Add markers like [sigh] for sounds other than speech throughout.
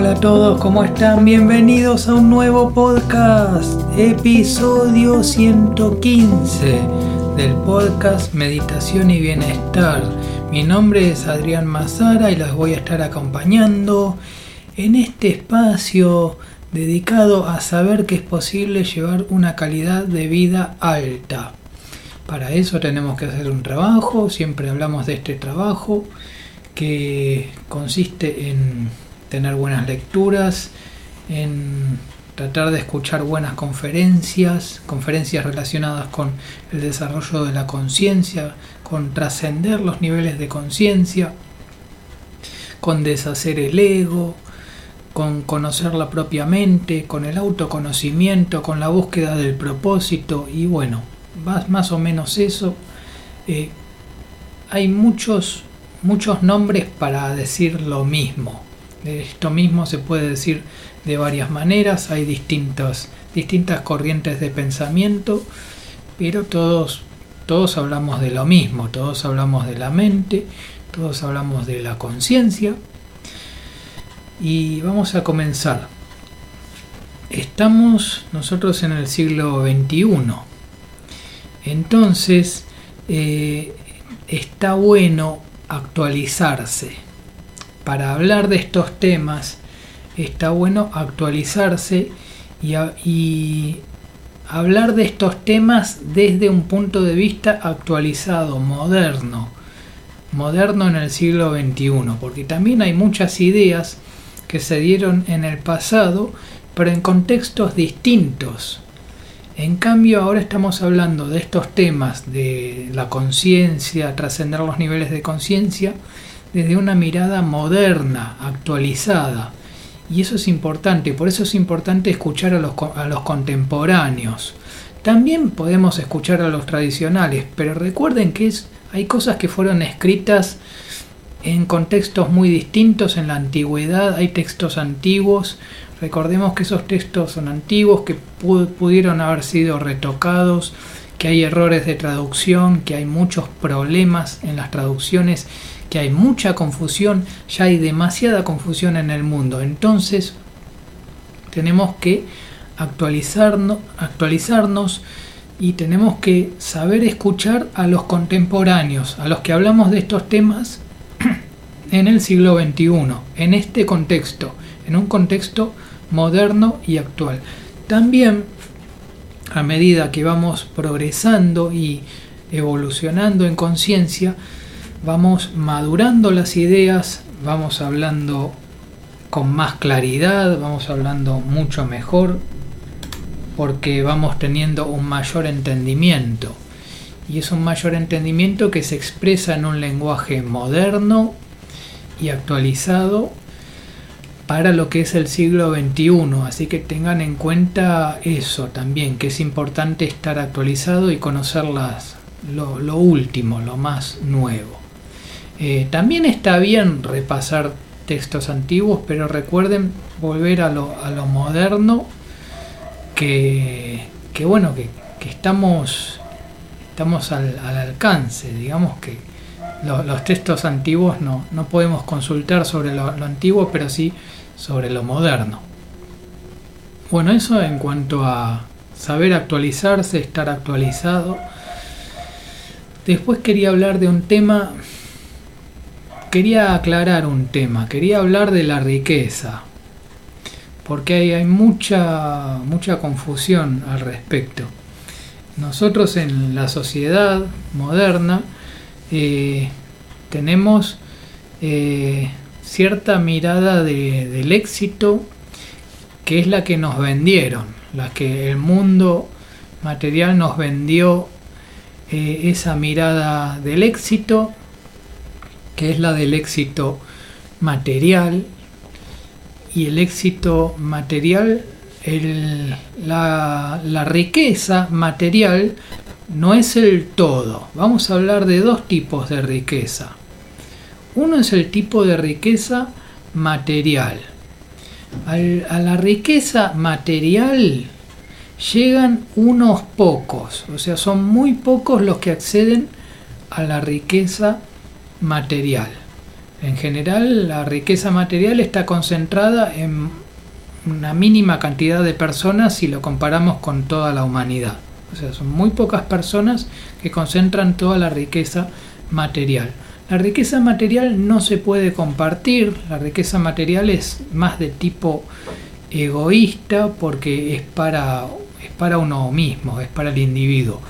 Hola a todos, ¿cómo están? Bienvenidos a un nuevo podcast, episodio 115 del podcast Meditación y Bienestar. Mi nombre es Adrián Mazara y las voy a estar acompañando en este espacio dedicado a saber que es posible llevar una calidad de vida alta. Para eso tenemos que hacer un trabajo, siempre hablamos de este trabajo que consiste en tener buenas lecturas, en tratar de escuchar buenas conferencias, conferencias relacionadas con el desarrollo de la conciencia, con trascender los niveles de conciencia, con deshacer el ego, con conocer la propia mente, con el autoconocimiento, con la búsqueda del propósito y bueno, más, más o menos eso. Eh, hay muchos, muchos nombres para decir lo mismo. Esto mismo se puede decir de varias maneras, hay distintas, distintas corrientes de pensamiento, pero todos, todos hablamos de lo mismo, todos hablamos de la mente, todos hablamos de la conciencia. Y vamos a comenzar. Estamos nosotros en el siglo XXI. Entonces, eh, está bueno actualizarse para hablar de estos temas está bueno actualizarse y, hablar de estos temas desde un punto de vista actualizado, moderno, moderno en el siglo XXI, porque también hay muchas ideas que se dieron en el pasado, pero en contextos distintos. En cambio, ahora estamos hablando de estos temas de la conciencia, trascender los niveles de conciencia, desde una mirada moderna, actualizada. Y eso es importante, por eso es importante escuchar a los, a los contemporáneos. También podemos escuchar a los tradicionales, pero recuerden que es, hay cosas que fueron escritas en contextos muy distintos en la antigüedad, hay textos antiguos, recordemos que esos textos son antiguos, que pudieron haber sido retocados, que hay errores de traducción, que hay muchos problemas en las traducciones que hay mucha confusión, ya hay demasiada confusión en el mundo. Entonces, tenemos que actualizarnos, actualizarnos y tenemos que saber escuchar a los contemporáneos, a los que hablamos de estos temas [clears throat] en el siglo XXI, en este contexto, en un contexto moderno y actual. También, a medida que vamos progresando y evolucionando en conciencia, vamos madurando las ideas, vamos hablando con más claridad, vamos hablando mucho mejor, porque vamos teniendo un mayor entendimiento. Y es un mayor entendimiento que se expresa en un lenguaje moderno y actualizado para lo que es el siglo XXI. Así que tengan en cuenta eso también, que es importante estar actualizado y conocer lo último, lo más nuevo. Eh, también está bien repasar textos antiguos, pero recuerden volver a lo, a lo moderno, que, bueno, que, estamos, estamos al, alcance, digamos que los textos antiguos no, no podemos consultar sobre lo antiguo, pero sí sobre lo moderno. Bueno, eso en cuanto a saber actualizarse, estar actualizado. Después quería hablar de un tema quería aclarar un tema, quería hablar de la riqueza, porque hay, hay mucha, mucha confusión al respecto. Nosotros en la sociedad moderna eh, tenemos eh, cierta mirada del éxito que es la que nos vendieron, la que el mundo material nos vendió eh, esa mirada del éxito que es la del éxito material. Y el éxito material, la, la riqueza material no es el todo. Vamos a hablar de dos tipos de riqueza. Uno es el tipo de riqueza material. a la riqueza material llegan unos pocos, o sea, son muy pocos los que acceden a la riqueza material. En general, la riqueza material está concentrada en una mínima cantidad de personas si lo comparamos con toda la humanidad. O sea, son muy pocas personas que concentran toda la riqueza material. La riqueza material no se puede compartir, la riqueza material es más de tipo egoísta porque es para, es para uno mismo, es para el individuo.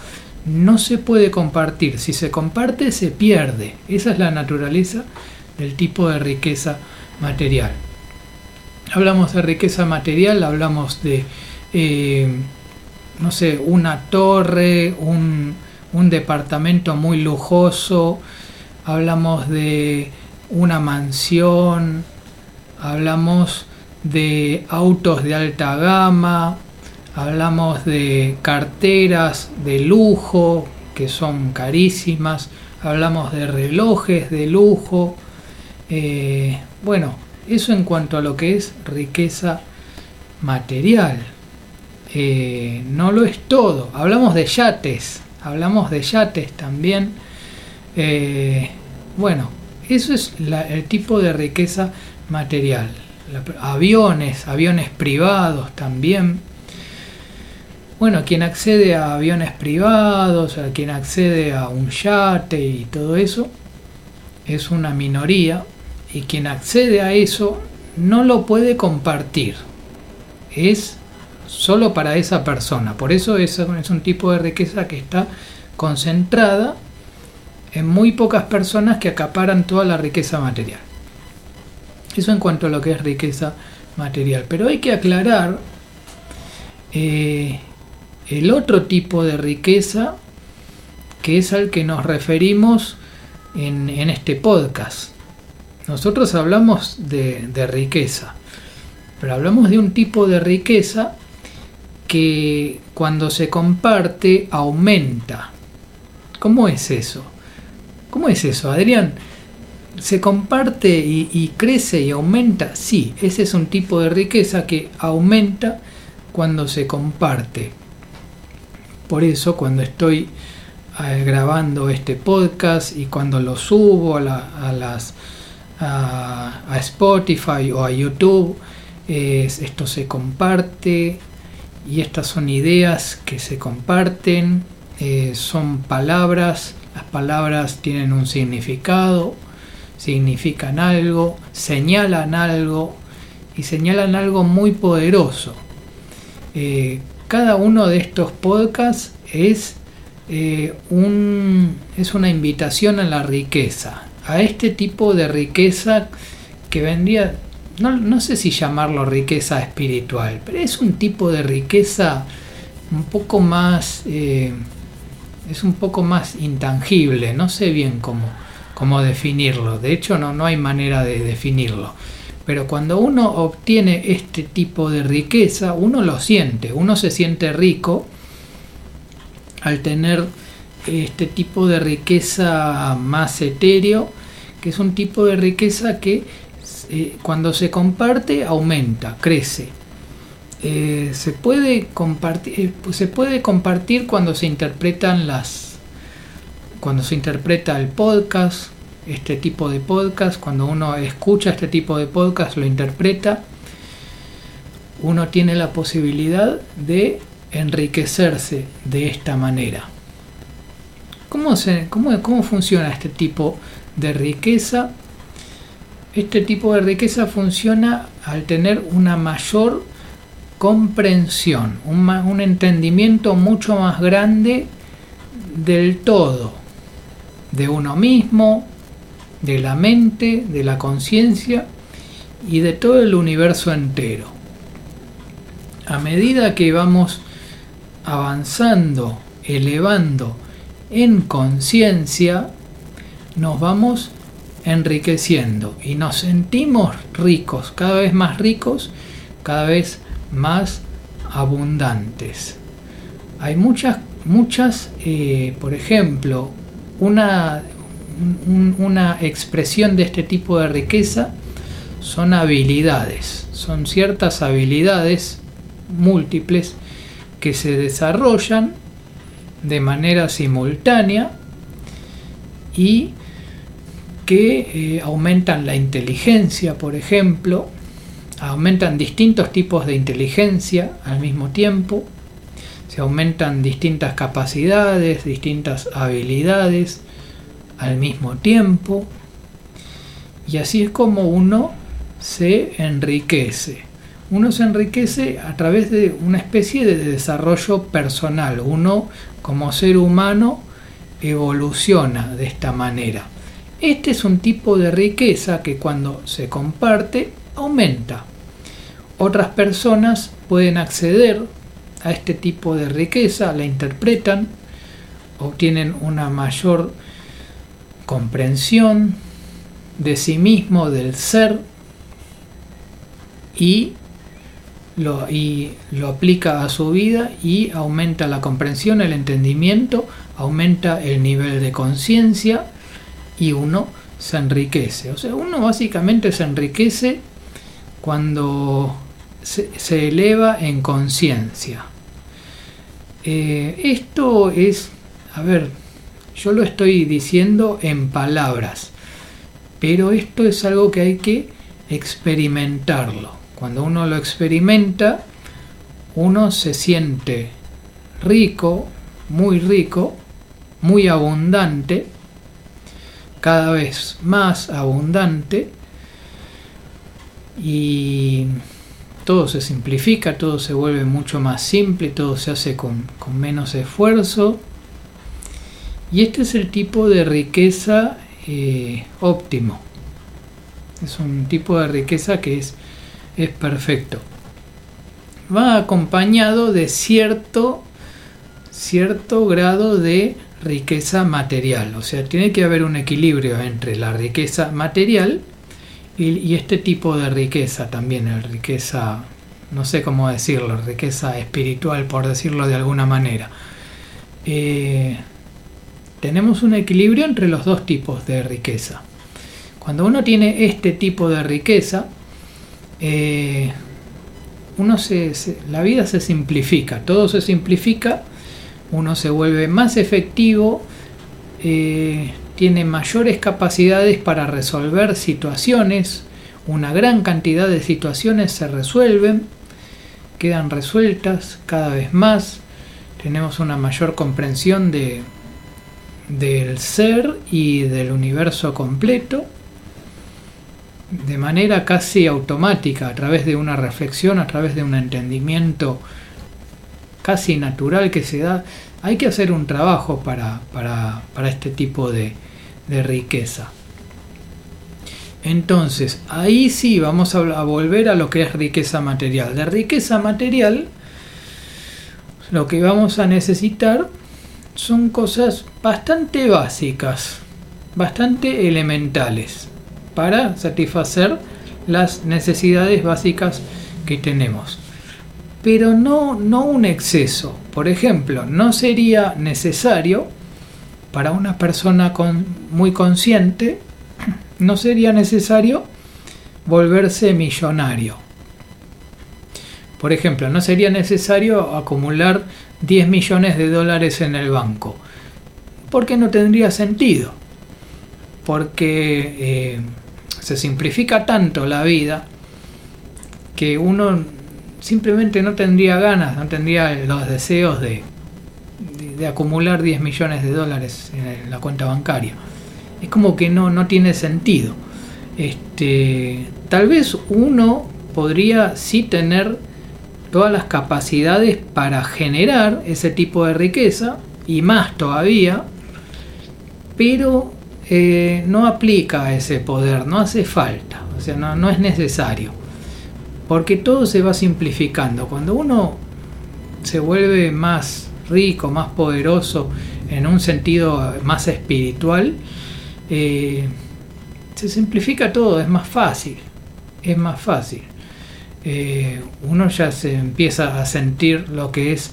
No se puede compartir, si se comparte se pierde. Esa es la naturaleza del tipo de riqueza material. Hablamos de riqueza material, hablamos de, eh, no sé, una torre, un, un departamento muy lujoso, hablamos de una mansión, hablamos de autos de alta gama, hablamos de carteras de lujo que son carísimas, hablamos de relojes de lujo, eh, bueno, eso en cuanto a lo que es riqueza material. Eh, no lo es todo. Hablamos de yates, hablamos de yates también. Eh, bueno, eso es el tipo de riqueza material. aviones, aviones privados también. Bueno, quien accede a aviones privados, a quien accede a un yate y todo eso, es una minoría y quien accede a eso no lo puede compartir. Es solo para esa persona. Por eso es, es un tipo de riqueza que está concentrada en muy pocas personas que acaparan toda la riqueza material. Eso en cuanto a lo que es riqueza material. Pero hay que aclarar eh, el otro tipo de riqueza que es al que nos referimos en, este podcast. Nosotros hablamos de riqueza, pero hablamos de un tipo de riqueza que cuando se comparte aumenta. ¿Cómo es eso? ¿Cómo es eso, Adrián? ¿Se comparte y, crece y aumenta? Sí, ese es un tipo de riqueza que aumenta cuando se comparte. Por eso cuando estoy eh, grabando este podcast y cuando lo subo a, las a, Spotify o a YouTube, esto se comparte y estas son ideas que se comparten, eh, son palabras las palabras tienen un significado, significan algo, señalan algo y señalan algo muy poderoso. Eh, cada uno de estos podcasts es, eh, un, es una invitación a la riqueza, a este tipo de riqueza que vendría, no, sé si llamarlo riqueza espiritual, pero es un tipo de riqueza un poco más... Eh, es un poco más intangible, no sé bien cómo, cómo definirlo, de hecho no, no hay manera de definirlo. Pero cuando uno obtiene este tipo de riqueza, uno lo siente, uno se siente rico al tener este tipo de riqueza más etéreo, que es un tipo de riqueza que eh, cuando se comparte aumenta, crece. Eh, se puede compartir eh, pues se puede compartir cuando se interpretan las cuando se interpreta el podcast este tipo de podcast cuando uno escucha este tipo de podcast lo interpreta uno tiene la posibilidad de enriquecerse de esta manera ¿Cómo, se, cómo, cómo funciona este tipo de riqueza? Este tipo de riqueza funciona al tener una mayor comprensión, un, entendimiento mucho más grande del todo, de uno mismo, de la mente, de la conciencia y de todo el universo entero. A medida que vamos avanzando, elevando en conciencia, nos vamos enriqueciendo y nos sentimos ricos, cada vez más ricos, cada vez más abundantes. Hay muchas, muchas, eh, por ejemplo, una, una expresión de este tipo de riqueza son habilidades, son ciertas habilidades múltiples que se desarrollan de manera simultánea y que eh, aumentan la inteligencia, por ejemplo, aumentan distintos tipos de inteligencia al mismo tiempo, se aumentan distintas capacidades, distintas habilidades al mismo tiempo, y así es como uno se enriquece. Uno se enriquece a través de una especie de desarrollo personal. Uno como ser humano evoluciona de esta manera. Este es un tipo de riqueza que cuando se comparte aumenta. Otras personas pueden acceder a este tipo de riqueza, la interpretan, obtienen una mayor comprensión de sí mismo, del ser, y lo, y lo aplica a su vida y aumenta la comprensión, el entendimiento, aumenta el nivel de conciencia y uno se enriquece. O sea, uno básicamente se enriquece cuando se, eleva en conciencia. Eh, esto es, a ver, yo lo estoy diciendo en palabras, pero esto es algo que hay que experimentarlo. Cuando uno lo experimenta, uno se siente rico, muy rico, muy abundante, cada vez más abundante, y todo se simplifica, todo se vuelve mucho más simple, todo se hace con, menos esfuerzo. Y este es el tipo de riqueza eh, óptimo. Es un tipo de riqueza que es, es perfecto. Va acompañado de cierto, cierto grado de riqueza material. O sea, tiene que haber un equilibrio entre la riqueza material y, este tipo de riqueza también, la riqueza, no sé cómo decirlo, riqueza espiritual, por decirlo de alguna manera. Eh, tenemos un equilibrio entre los dos tipos de riqueza. Cuando uno tiene este tipo de riqueza, eh, uno se, la vida se simplifica, todo se simplifica, uno se vuelve más efectivo, eh, tiene mayores capacidades para resolver situaciones, una gran cantidad de situaciones se resuelven, quedan resueltas cada vez más, tenemos una mayor comprensión de, del ser y del universo completo de manera casi automática, a través de una reflexión, a través de un entendimiento casi natural que se da. Hay que hacer un trabajo para, para este tipo de, de riqueza. Entonces, ahí sí vamos a, volver a lo que es riqueza material. De riqueza material, lo que vamos a necesitar son cosas bastante básicas, bastante elementales, para satisfacer las necesidades básicas que tenemos. Pero no, no un exceso. Por ejemplo, no sería necesario para una persona con, muy consciente [clears throat] no sería necesario volverse millonario. Por ejemplo, no sería necesario acumular 10 millones de dólares en el banco, porque no tendría sentido, porque eh, se simplifica tanto la vida que uno simplemente no tendría ganas, no tendría los deseos de, de acumular 10 millones de dólares en la cuenta bancaria. Es como que no, no tiene sentido. Este, tal vez uno podría sí tener todas las capacidades para generar ese tipo de riqueza y más todavía, pero eh, no aplica ese poder, no hace falta, o sea, no, es necesario, porque todo se va simplificando. Cuando uno se vuelve más rico, más poderoso, en un sentido más espiritual, eh, se simplifica todo, es más fácil, es más fácil. Eh, uno ya se empieza a sentir lo que es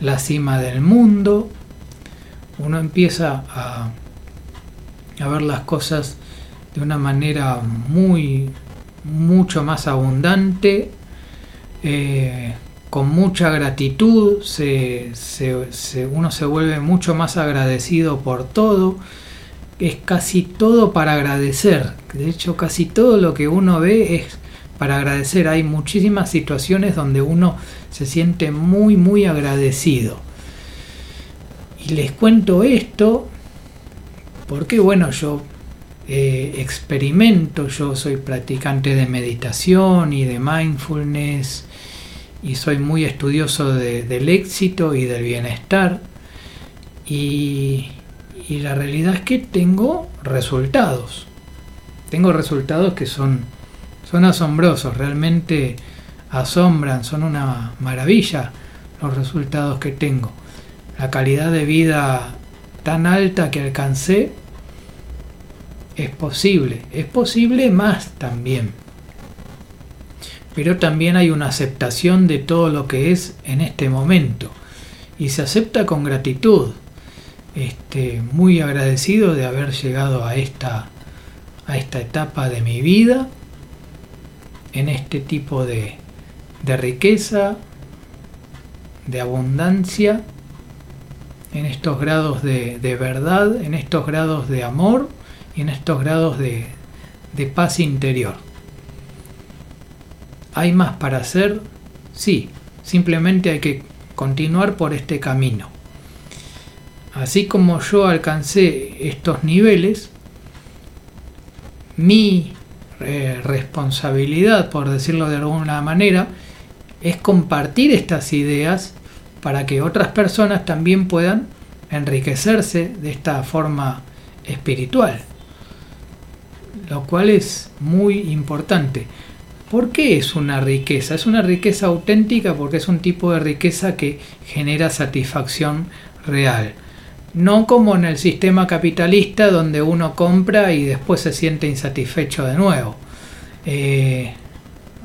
la cima del mundo, uno empieza a, ver las cosas de una manera muy, mucho más abundante, eh, con mucha gratitud, se, uno se vuelve mucho más agradecido por todo, es casi todo para agradecer. De hecho, casi todo lo que uno ve es para agradecer. Hay muchísimas situaciones donde uno se siente muy, muy agradecido. Y les cuento esto porque, bueno, yo eh, experimento, yo soy practicante de meditación y de mindfulness y soy muy estudioso del éxito y del bienestar. Y, y la realidad es que tengo resultados. Tengo resultados que son, son asombrosos, realmente asombran, son una maravilla los resultados que tengo. La calidad de vida tan alta que alcancé es posible, es posible más también. Pero también hay una aceptación de todo lo que es en este momento y se acepta con gratitud este, muy agradecido de haber llegado a esta, a esta etapa de mi vida, en este tipo de, de riqueza, de abundancia, en estos grados de, de, verdad, en estos grados de amor y en estos grados de, de paz interior. ¿Hay más para hacer? Sí, simplemente hay que continuar por este camino. Así como yo alcancé estos niveles, mi eh, responsabilidad, por decirlo de alguna manera, es compartir estas ideas para que otras personas también puedan enriquecerse de esta forma espiritual, lo cual es muy importante. ¿Por qué es una riqueza? Es una riqueza auténtica porque es un tipo de riqueza que genera satisfacción real no como en el sistema capitalista donde uno compra y después se siente insatisfecho de nuevo. Eh,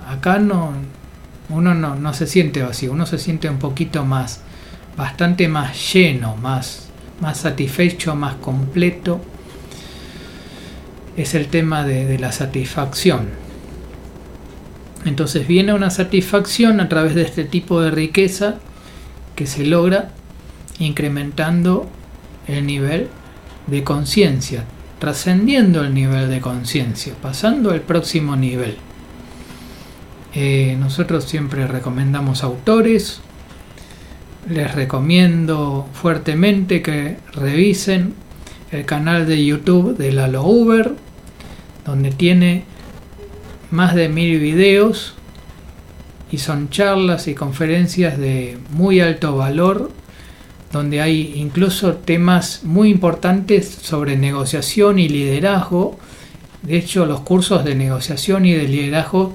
acá no, uno no, se siente vacío, uno se siente un poquito más, bastante más lleno, más, más satisfecho, más completo. Es el tema de la satisfacción. Entonces viene una satisfacción a través de este tipo de riqueza que se logra incrementando el nivel de conciencia, trascendiendo el nivel de conciencia, pasando al próximo nivel. Eh, nosotros siempre recomendamos autores, les recomiendo fuertemente que revisen el canal de YouTube de Lalo Uber, donde tiene más de mil videos y son charlas y conferencias de muy alto valor donde hay incluso temas muy importantes sobre negociación y liderazgo. De hecho, los cursos de negociación y de liderazgo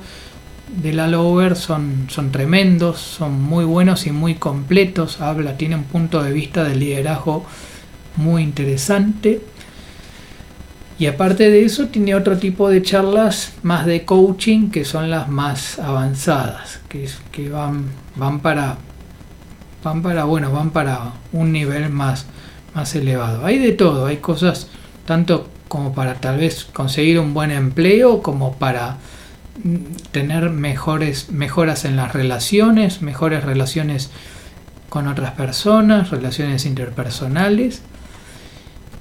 de la Lover son, son tremendos, son muy buenos y muy completos. Habla, tiene un punto de vista del liderazgo muy interesante. Y aparte de eso, tiene otro tipo de charlas más de coaching que son las más avanzadas, que, que van, van para, van para, bueno, van para un nivel más, más elevado. Hay de todo, hay cosas tanto como para tal vez conseguir un buen empleo, como para mm, tener mejores mejoras en las relaciones, mejores relaciones con otras personas, relaciones interpersonales.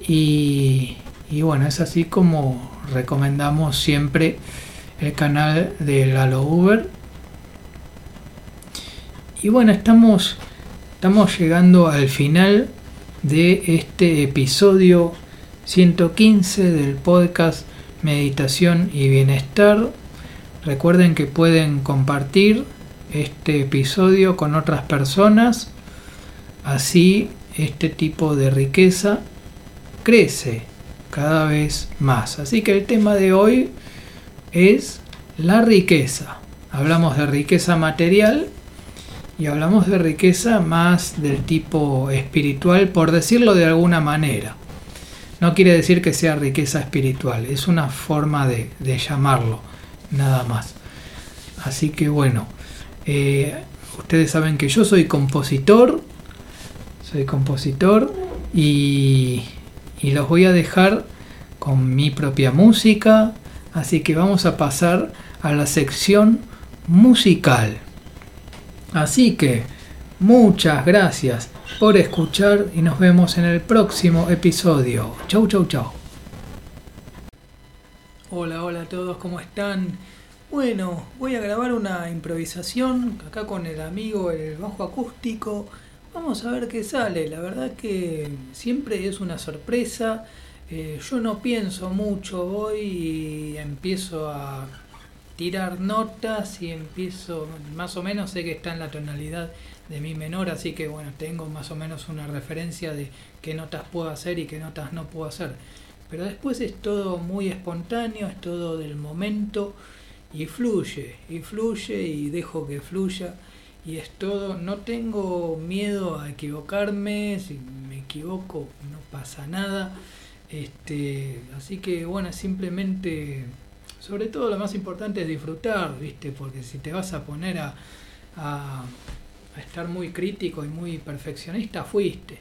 Y, y bueno, es así como recomendamos siempre el canal de Lalo Uber. Y bueno, estamos Estamos llegando al final de este episodio 115 del podcast Meditación y Bienestar. Recuerden que pueden compartir este episodio con otras personas. Así este tipo de riqueza crece cada vez más. Así que el tema de hoy es la riqueza. Hablamos de riqueza material y hablamos de riqueza más del tipo espiritual, por decirlo de alguna manera. No quiere decir que sea riqueza espiritual, es una forma de, llamarlo, nada más. Así que bueno, eh, ustedes saben que yo soy compositor, soy compositor y, y los voy a dejar con mi propia música, así que vamos a pasar a la sección musical. Así que muchas gracias por escuchar y nos vemos en el próximo episodio. Chau, chau, chau. Hola, hola a todos, ¿cómo están? Bueno, voy a grabar una improvisación acá con el amigo el bajo acústico. Vamos a ver qué sale. La verdad que siempre es una sorpresa. Eh, yo no pienso mucho, voy y empiezo a tirar notas y empiezo, más o menos sé que está en la tonalidad de mi menor, así que bueno, tengo más o menos una referencia de qué notas puedo hacer y qué notas no puedo hacer. Pero después es todo muy espontáneo, es todo del momento y fluye, y fluye y dejo que fluya. Y es todo, no tengo miedo a equivocarme, si me equivoco no pasa nada. Este, así que bueno, simplemente, sobre todo lo más importante es disfrutar, ¿viste? Porque si te vas a poner a, a, estar muy crítico y muy perfeccionista, fuiste.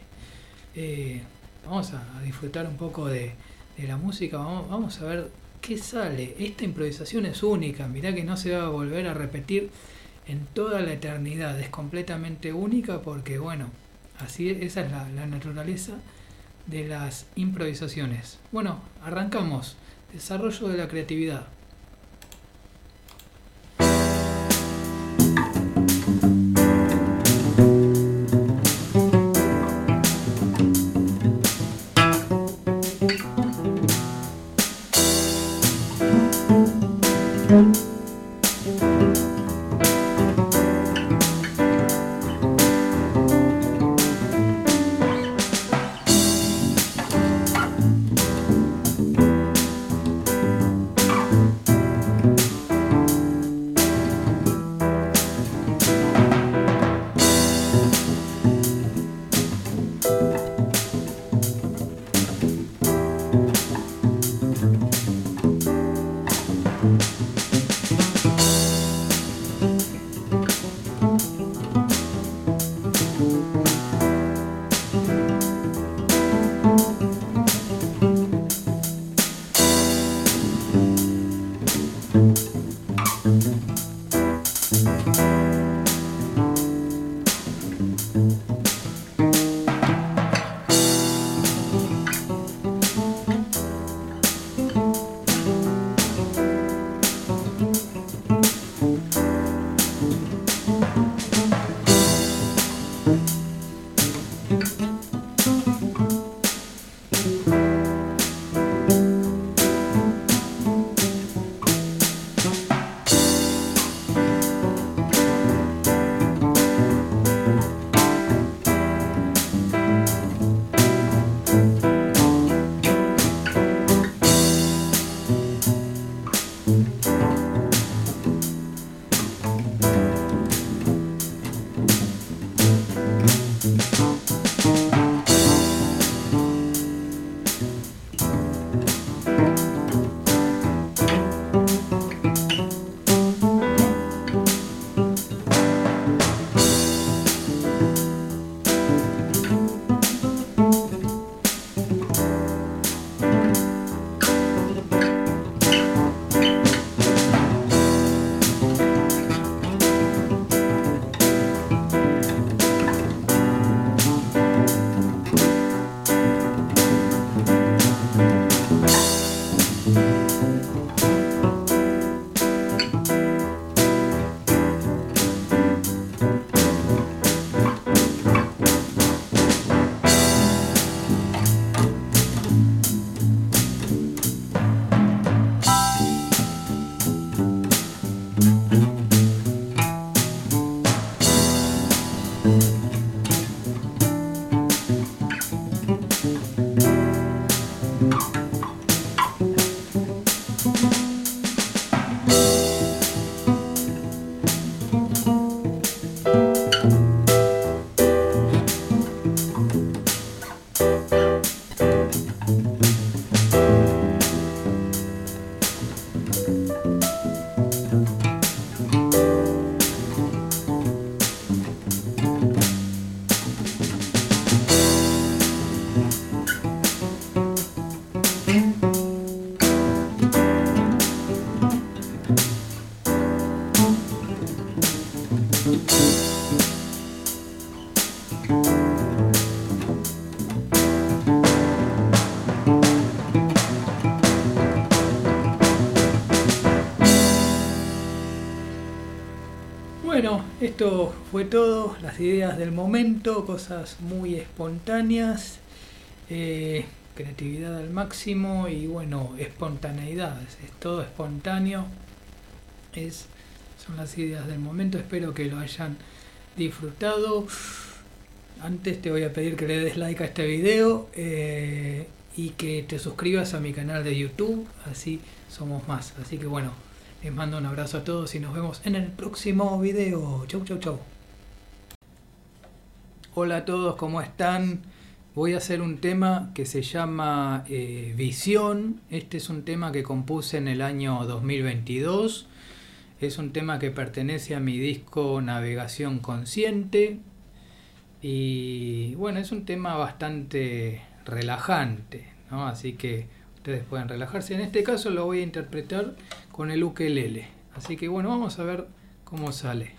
Eh, vamos a disfrutar un poco de, de la música, vamos, a ver qué sale. Esta improvisación es única, mirá que no se va a volver a repetir en toda la eternidad, es completamente única porque bueno, así esa es la naturaleza de las improvisaciones. Bueno, arrancamos. Desarrollo de la creatividad. Ideas del momento, cosas muy espontáneas, eh, creatividad al máximo y bueno, espontaneidad, es todo espontáneo, es, son las ideas del momento, espero que lo hayan disfrutado. Antes te voy a pedir que le des like a este video eh, y que te suscribas a mi canal de YouTube, así somos más. Así que bueno, les mando un abrazo a todos y nos vemos en el próximo video. Chau, chau, chau. Hola a todos, ¿cómo están? Voy a hacer un tema que se llama eh, Visión. Este es un tema que compuse en el año 2022. Es un tema que pertenece a mi disco Navegación Consciente. Y bueno, es un tema bastante relajante, ¿no? Así que ustedes pueden relajarse. En este caso lo voy a interpretar con el ukelele. Así que bueno, vamos a ver cómo sale.